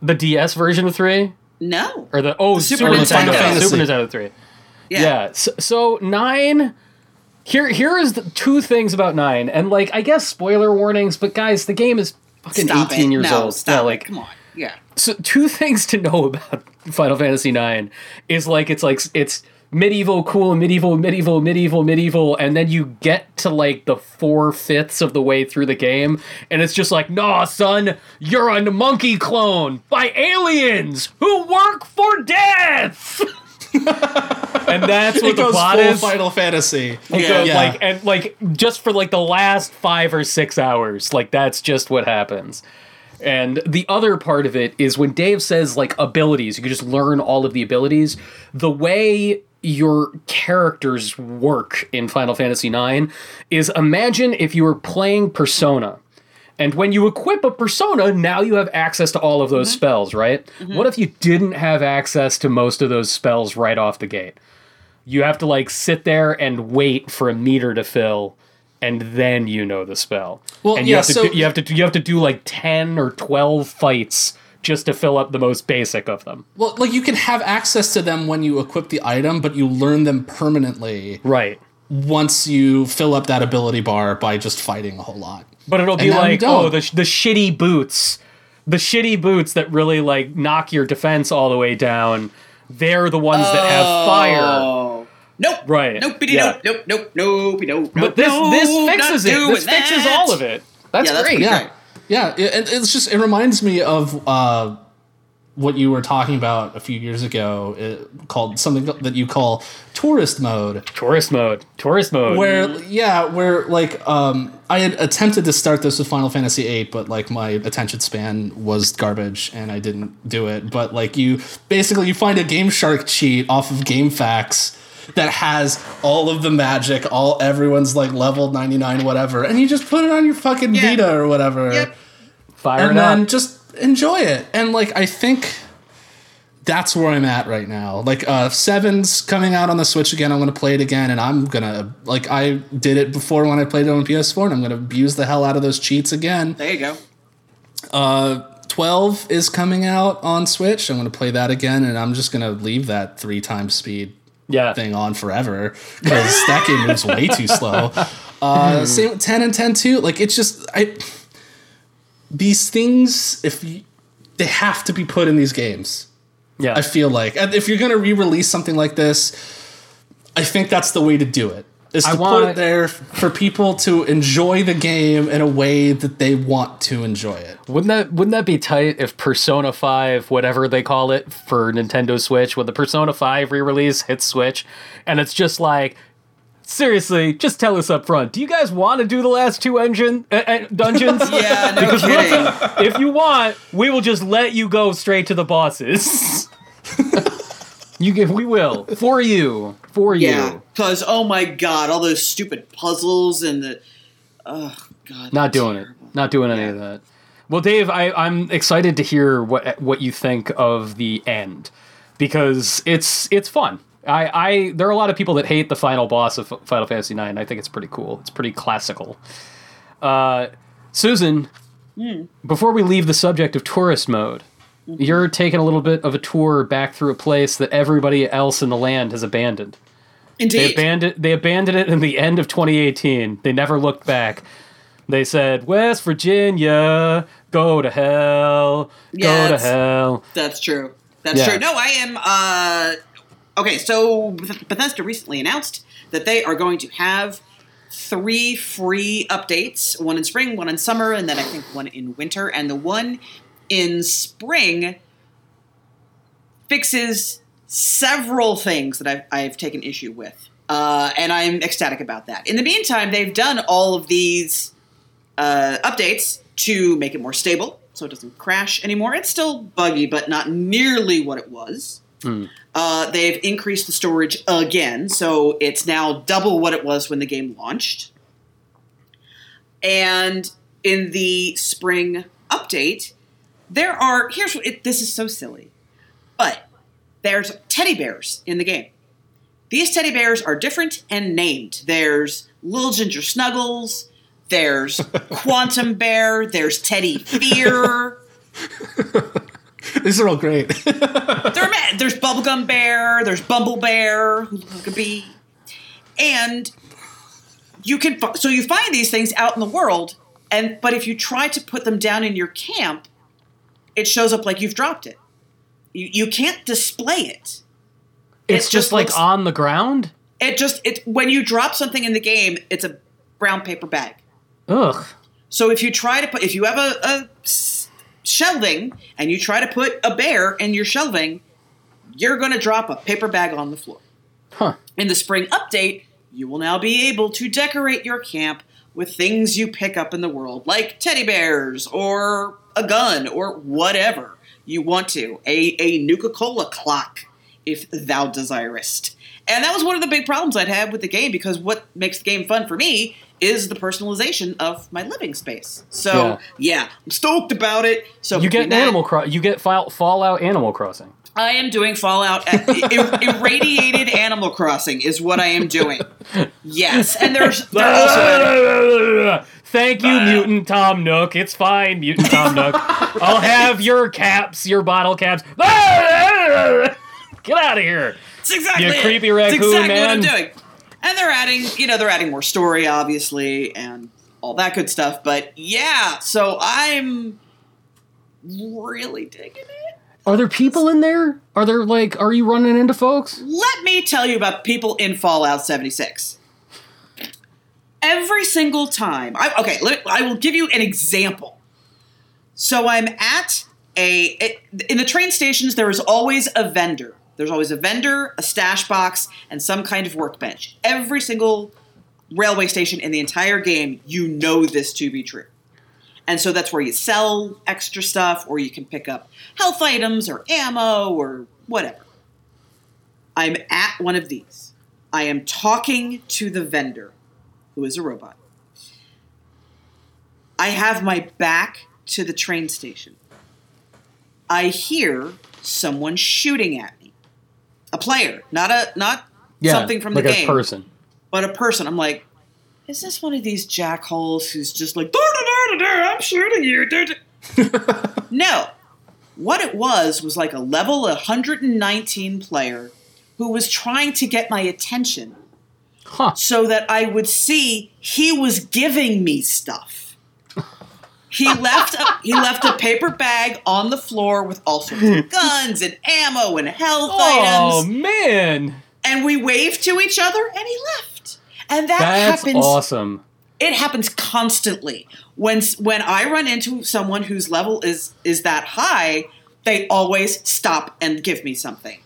the DS version of three No. or the oh Super Super, Nintendo. Nintendo, Super Fantasy. Nintendo three. Yeah. So, so nine. Here, here is the two things about nine, and like I guess spoiler warnings, but guys, the game is fucking Stop eighteen it. years no, old. Stop yeah, it. like Come on. Yeah. so two things to know about Final Fantasy nine is like it's like it's medieval, cool, medieval, medieval, medieval, medieval, and then you get to like the four fifths of the way through the game, and it's just like, nah, son, you're a monkey clone by aliens who work for death. and that's what It the goes plot full is. Final Fantasy. It Yeah. goes, Yeah. like and like just for like the last five or six hours like that's just what happens and the other part of it is when dave says like abilities you can just learn all of the abilities the way your characters work in final fantasy IX is imagine if you were playing persona and when you equip a persona, now you have access to all of those mm-hmm. spells, right? Mm-hmm. What if you didn't have access to most of those spells right off the gate? You have to like sit there and wait for a meter to fill, and then you know the spell. Well, and you yeah, have to so- do, you have to you have to do like ten or twelve fights just to fill up the most basic of them. Well, like you can have access to them when you equip the item, but you learn them permanently Right. Once you fill up that ability bar by just fighting a whole lot. But it'll be And now like, oh, the the shitty boots, the shitty boots that really like knock your defense all the way down. They're the ones that have fire. Oh. Nope. Right. Nope. Yeah. Nope. Nope. Nope. Nope. But this this nope, fixes not it. doing This fixes that. all of it. That's Yeah, that's great. pretty Yeah, Right. yeah. It, it- it's just it reminds me of uh, what you were talking about a few years ago, it, called something that you call tourist mode. Tourist mode. Tourist mode. Where yeah, where like um, I had attempted to start this with Final Fantasy VIII, but like my attention span was garbage and I didn't do it. But like you basically you find a GameShark cheat off of GameFAQs that has all of the magic, all everyone's like level ninety nine, whatever, and you just put it on your fucking Yeah. Vita or whatever Yep. fire and it then up. just enjoy it. And like I think that's where I'm at right now. Like uh Seven's coming out on the Switch again. I'm gonna play it again, and I'm gonna like I did it before when I played it on PS4, and I'm gonna abuse the hell out of those cheats again. There you go. Uh, Twelve is coming out on Switch. I'm gonna play that again, and I'm just gonna leave that three times speed yeah. thing on forever because that game moves way too slow. Uh, same with 10 and 10 too. Like it's just I these things if you, they have to be put in these games. Yeah. I feel like and if you're going to re-release something like this, I think that's the way to do it. Is I to put it there for people to enjoy the game in a way that they want to enjoy it. Wouldn't that wouldn't that be tight if Persona 5, whatever they call it for Nintendo Switch, when the Persona 5 re-release hits Switch, and it's just like seriously, just tell us up front. Do you guys want to do the last two engine uh, uh, dungeons? Yeah. No Because we'll kidding. if you want, we will just let you go straight to the bosses. you get, we will for you, for you. Yeah. you. Because oh my god, all those stupid puzzles and the. Oh god. Not doing it. Not doing any of that. Well, Dave, I, I'm excited to hear what what you think of the end because it's it's fun. I, I there are a lot of people that hate the final boss of Final Fantasy IX. I think it's pretty cool. It's pretty classical. Uh, Susan, before we leave the subject of tourist mode, you're taking a little bit of a tour back through a place that everybody else in the land has abandoned. Indeed, They abandoned they abandoned it in the end of 2018. They never looked back. They said, "West Virginia, go to hell, Yeah, go to hell." That's true. That's Yeah. true. No, I am. Uh, okay, so Bethesda recently announced that they are going to have three free updates one in spring, one in summer, and then I think one in winter. And the one in spring fixes several things that I've, I've taken issue with. Uh, and I'm ecstatic about that. In the meantime, they've done all of these uh, updates to make it more stable so it doesn't crash anymore. It's still buggy, but not nearly what it was. Uh, they've increased the storage again, so it's now double what it was when the game launched. And in the spring update, there are here's what it, this is so silly, but there's teddy bears in the game. These teddy bears are different and named. There's Little Ginger Snuggles. There's Quantum Bear. There's Teddy Fear. These are all great. There are ma- there's Bubblegum Bear. There's Bumble Bear, who looks like a bee, and you can. So you find these things out in the world, and but if you try to put them down in your camp, it shows up like you've dropped it. You you can't display it. It's It just just like looks- on the ground. It just it when you drop something in the game, it's a brown paper bag. Ugh. So if you try to put, if you have a, a s- shelving and you try to put a bear in your shelving, you're going to drop a paper bag on the floor. Huh. In the spring update, you will now be able to decorate your camp with things you pick up in the world, like teddy bears or a gun or whatever you want to. A, a Nuka Cola clock, if thou desirest. And that was one of the big problems I'd had with the game because what makes the game fun for me is the personalization of my living space. So, yeah, I'm stoked about it. So You get that- Animal Cro- You get Fallout Animal Crossing. I am doing Fallout. ir- irradiated Animal Crossing is what I am doing. Yes, and there's, there's also Thank you, Mutant Tom Nook. It's fine, Mutant Tom Nook. I'll have your caps, your bottle caps. Get out of here. It's exactly You it. creepy That's raccoon, exactly what I'm man. And they're adding, you know, they're adding more story, obviously, and all that good stuff. But yeah, so I'm really digging it. Are there people in there? Are there like? Are you running into folks? Let me tell you about people in Fallout 76. Every single time, I, okay, let, I will give you an example. So I'm at a it, in the train stations. There is always a vendor. There's always a vendor, a stash box, and some kind of workbench. Every single railway station in the entire game, you know this to be true. And so that's where you sell extra stuff, or you can pick up health items or ammo or whatever. I'm at one of these. I am talking to the vendor, who is a robot. I have my back to the train station. I hear someone shooting at me. A player, not a not something from like the a game, person. but a person. I'm like, is this one of these jackholes who's just like, "Dur, dur, dur, dur, I'm shooting you? dur, dur." no. What it was was like a level 119 player who was trying to get my attention Huh. so that I would see he was giving me stuff. He left a, he left a paper bag on the floor with all sorts of guns and ammo and health Oh items, Oh man, and we waved to each other, and he left. And that that's happens. awesome. It happens constantly. When when I run into someone whose level is is that high, they always stop and give me something,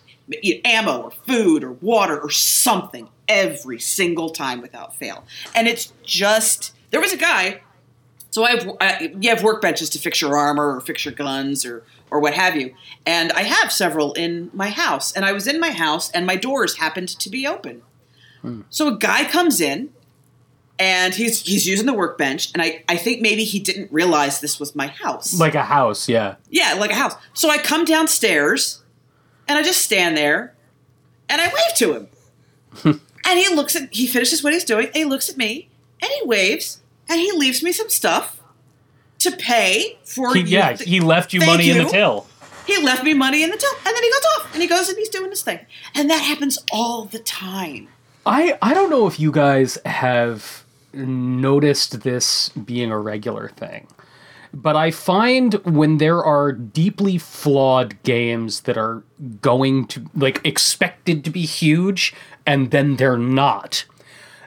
ammo or food or water or something every single time without fail. And it's just there was a guy. So I have I, you have workbenches to fix your armor or fix your guns or or what have you, and I have several in my house. And I was in my house, and my doors happened to be open. Hmm. So a guy comes in, and he's he's using the workbench, and I I think maybe he didn't realize this was my house. Like a house, yeah. yeah, like a house. So I come downstairs, and I just stand there, and I wave to him, and he looks at he finishes what he's doing, and he looks at me, and he waves, and he leaves me some stuff to pay for. He, you- yeah, he left you Thank money in the till. he left me money in the till, and then he goes off, and he goes and he's doing his thing, and that happens all the time. I I don't know if you guys have noticed this being a regular thing. But I find when there are deeply flawed games that are going to like expected to be huge and then they're not,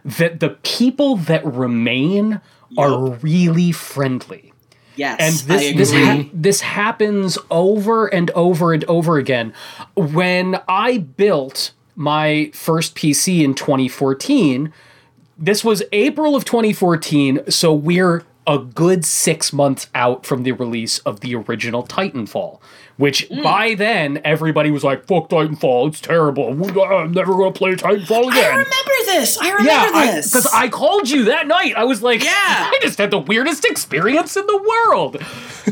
that the people that remain are really friendly. Yes, And I this agree. this ha- this happens over and over and over again. When I built my first PC in 2014, this was April of 2014, so we're a good six months out from the release of the original Titanfall. Which Hmm. by then everybody was like, "Fuck Titanfall, it's terrible. I'm never gonna play Titanfall again. I remember this. I remember yeah, this because I, called you that night. I was like, Yeah. I just had the weirdest experience in the world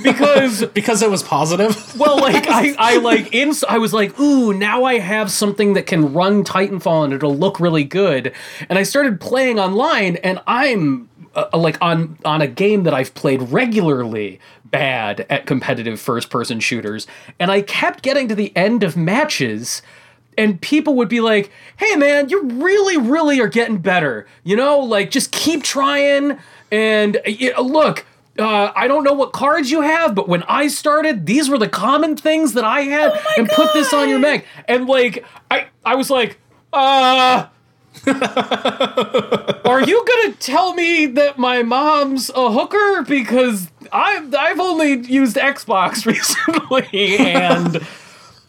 because Because it was positive. well, like I, I like in, I was like, ooh, now I have something that can run Titanfall and it'll look really good. And I started playing online, and I'm uh, like on on a game that I've played regularly bad at competitive first person shooters, and I kept getting to the end of matches. And people would be like, "Hey, man, you really, really are getting better. You know, like just keep trying. And y- look, uh, I don't know what cards you have, but when I started, these were the common things that I had, and put this on your God. Meg. And like, I, I was like, uh. Are you gonna tell me that my mom's a hooker? Because I've I've only used Xbox recently and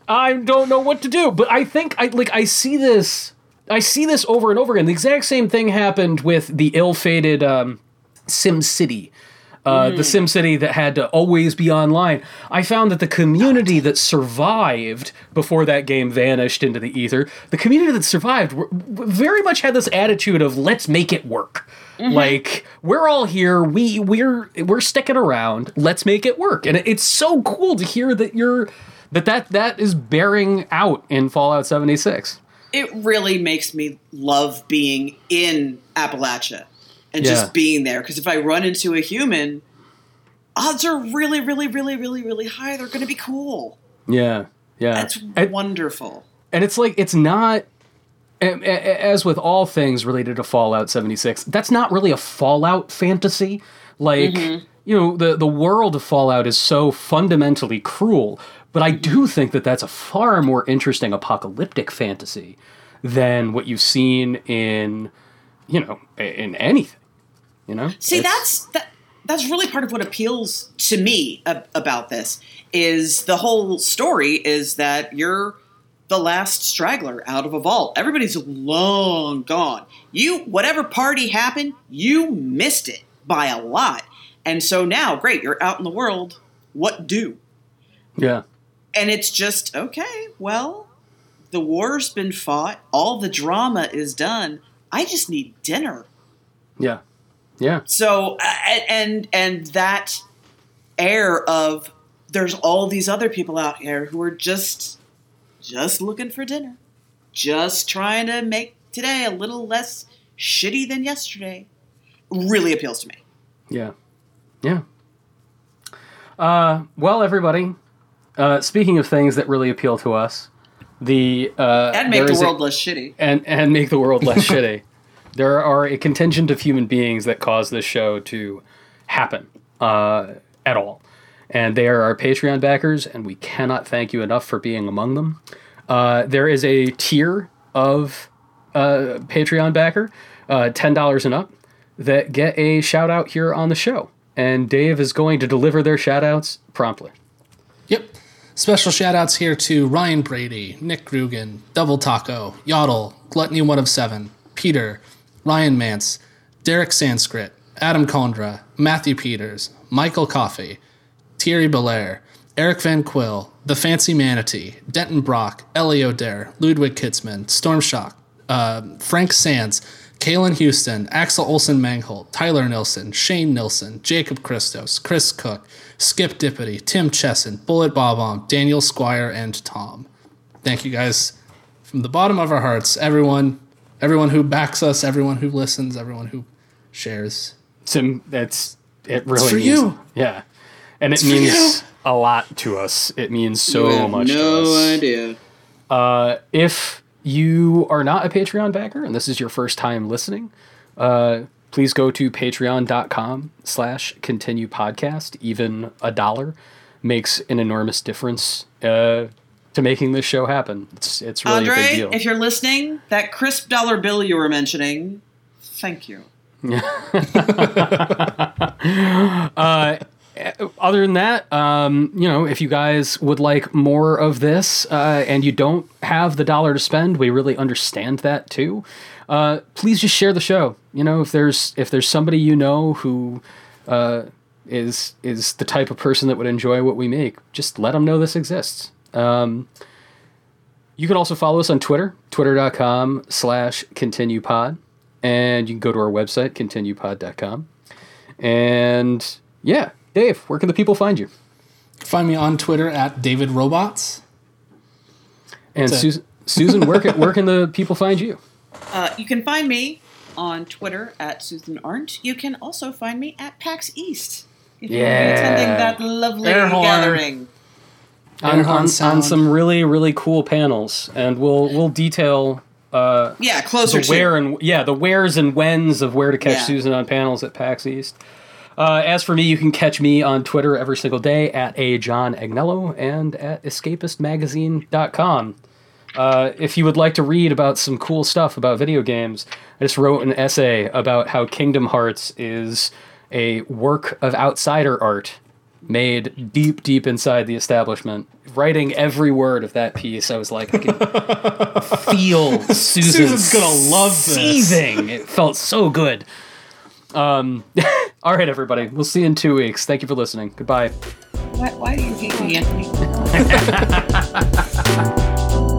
I don't know what to do. But I think I like I see this I see this over and over again. The exact same thing happened with the ill-fated um, SimCity. Uh, The SimCity that had to always be online. I found that the community that survived before that game vanished into the ether, the community that survived w- very much had this attitude of let's make it work. Like we're all here, we we're we're sticking around. Let's make it work, and it's so cool to hear that you're that that that is bearing out in Fallout 76. it really makes me love being in Appalachia and Yeah. just being there. Because if I run into a human, odds are really, really, really, really, really high. They're going to be cool. Yeah, yeah. That's And- wonderful. and it's like it's not as with all things related to fallout 76 that's not really a fallout fantasy like mm-hmm. you know the the world of fallout is so fundamentally cruel but i do think that that's a far more interesting apocalyptic fantasy than what you've seen in you know in anything you know See, It's- that's that. That's really part of what appeals to me ab- about this is the whole story is that you're the last straggler out of a vault. Everybody's long gone. You, whatever party happened, you missed it by a lot. And so now, great, you're out in the world. What do? yeah And it's just, okay, well, the war's been fought, all the drama is done. I just need dinner. yeah yeah So and and that air of there's all these other people out here who are just just looking for dinner, just trying to make today a little less shitty than yesterday. Really appeals to me. Yeah. Yeah. Uh, well, everybody, uh, speaking of things that really appeal to us, the uh, And make the is a- world less shitty. and and make the world less shitty. There are a contingent of human beings that cause this show to happen uh, at all, and they are our Patreon backers, and we cannot thank you enough for being among them. Uh, there is a tier of uh, Patreon backer, uh, ten dollars and up, that get a shout out here on the show, and Dave is going to deliver their shout outs promptly. Yep. Special shout outs here to Ryan Brady, Nick Grugan, Double Taco, Yodel, Gluttony One of Seven, Peter, Ryan Mance, Derek Sanskrit, Adam Condra, Matthew Peters, Michael Coffey, Thierry Belair, Eric Van Quill, The Fancy Manatee, Denton Brock, Ellie O'Dare, Ludwig Kitzman, Stormshock, uh, Frank Sands, Kalen Houston, Axel Olsen Mangholt, Tyler Nilsson, Shane Nilsson, Jacob Christos, Chris Cook, Skip Dippity, Tim Chesson, Bullet Bob-omb, Daniel Squire, and Tom. Thank you guys from the bottom of our hearts, everyone, everyone who backs us, everyone who listens, everyone who shares. Sim, that's it. Really for means, you. Yeah, and it means a lot to us. It means so much to us. No idea. Uh, if you are not a Patreon backer and this is your first time listening, uh, please go to patreon.com slash continue podcast. Even a dollar makes an enormous difference uh, to making this show happen. It's, it's really a big Andre, deal. if you're listening, that crisp dollar bill you were mentioning, thank you. other than that, um, you know, if you guys would like more of this uh, and you don't have the dollar to spend, we really understand that too. Uh, please just share the show. You know, if there's if there's somebody you know who uh, is is the type of person that would enjoy what we make, just let them know this exists. Um, you can also follow us on Twitter, twitter.com slash continuepod. And you can go to our website, continuepod.com. And yeah, Dave, where can the people find you? Find me on Twitter at David Robots. And Susan, Susan where, can, where can the people find you? Uh, you can find me on Twitter at Susan Arendt. You can also find me at PAX East. If you're Yeah. attending that lovely gathering. On, on, on some really, really cool panels. And we'll we'll detail uh, Yeah, closer the to. where and yeah, the wheres and whens of where to catch Yeah. Susan on panels at PAX East. Uh, as for me, you can catch me on Twitter every single day at a John Agnello and at escapistmagazine.com. Uh, if you would like to read about some cool stuff about video games, I just wrote an essay about how Kingdom Hearts is a work of outsider art made deep, deep inside the establishment. Writing every word of that piece, I was like, I can feel Susan Susan's gonna love this. seething. It felt so good. Um, all right, everybody. We'll see you in two weeks. Thank you for listening. Goodbye. Why, why do you hate me, Anthony?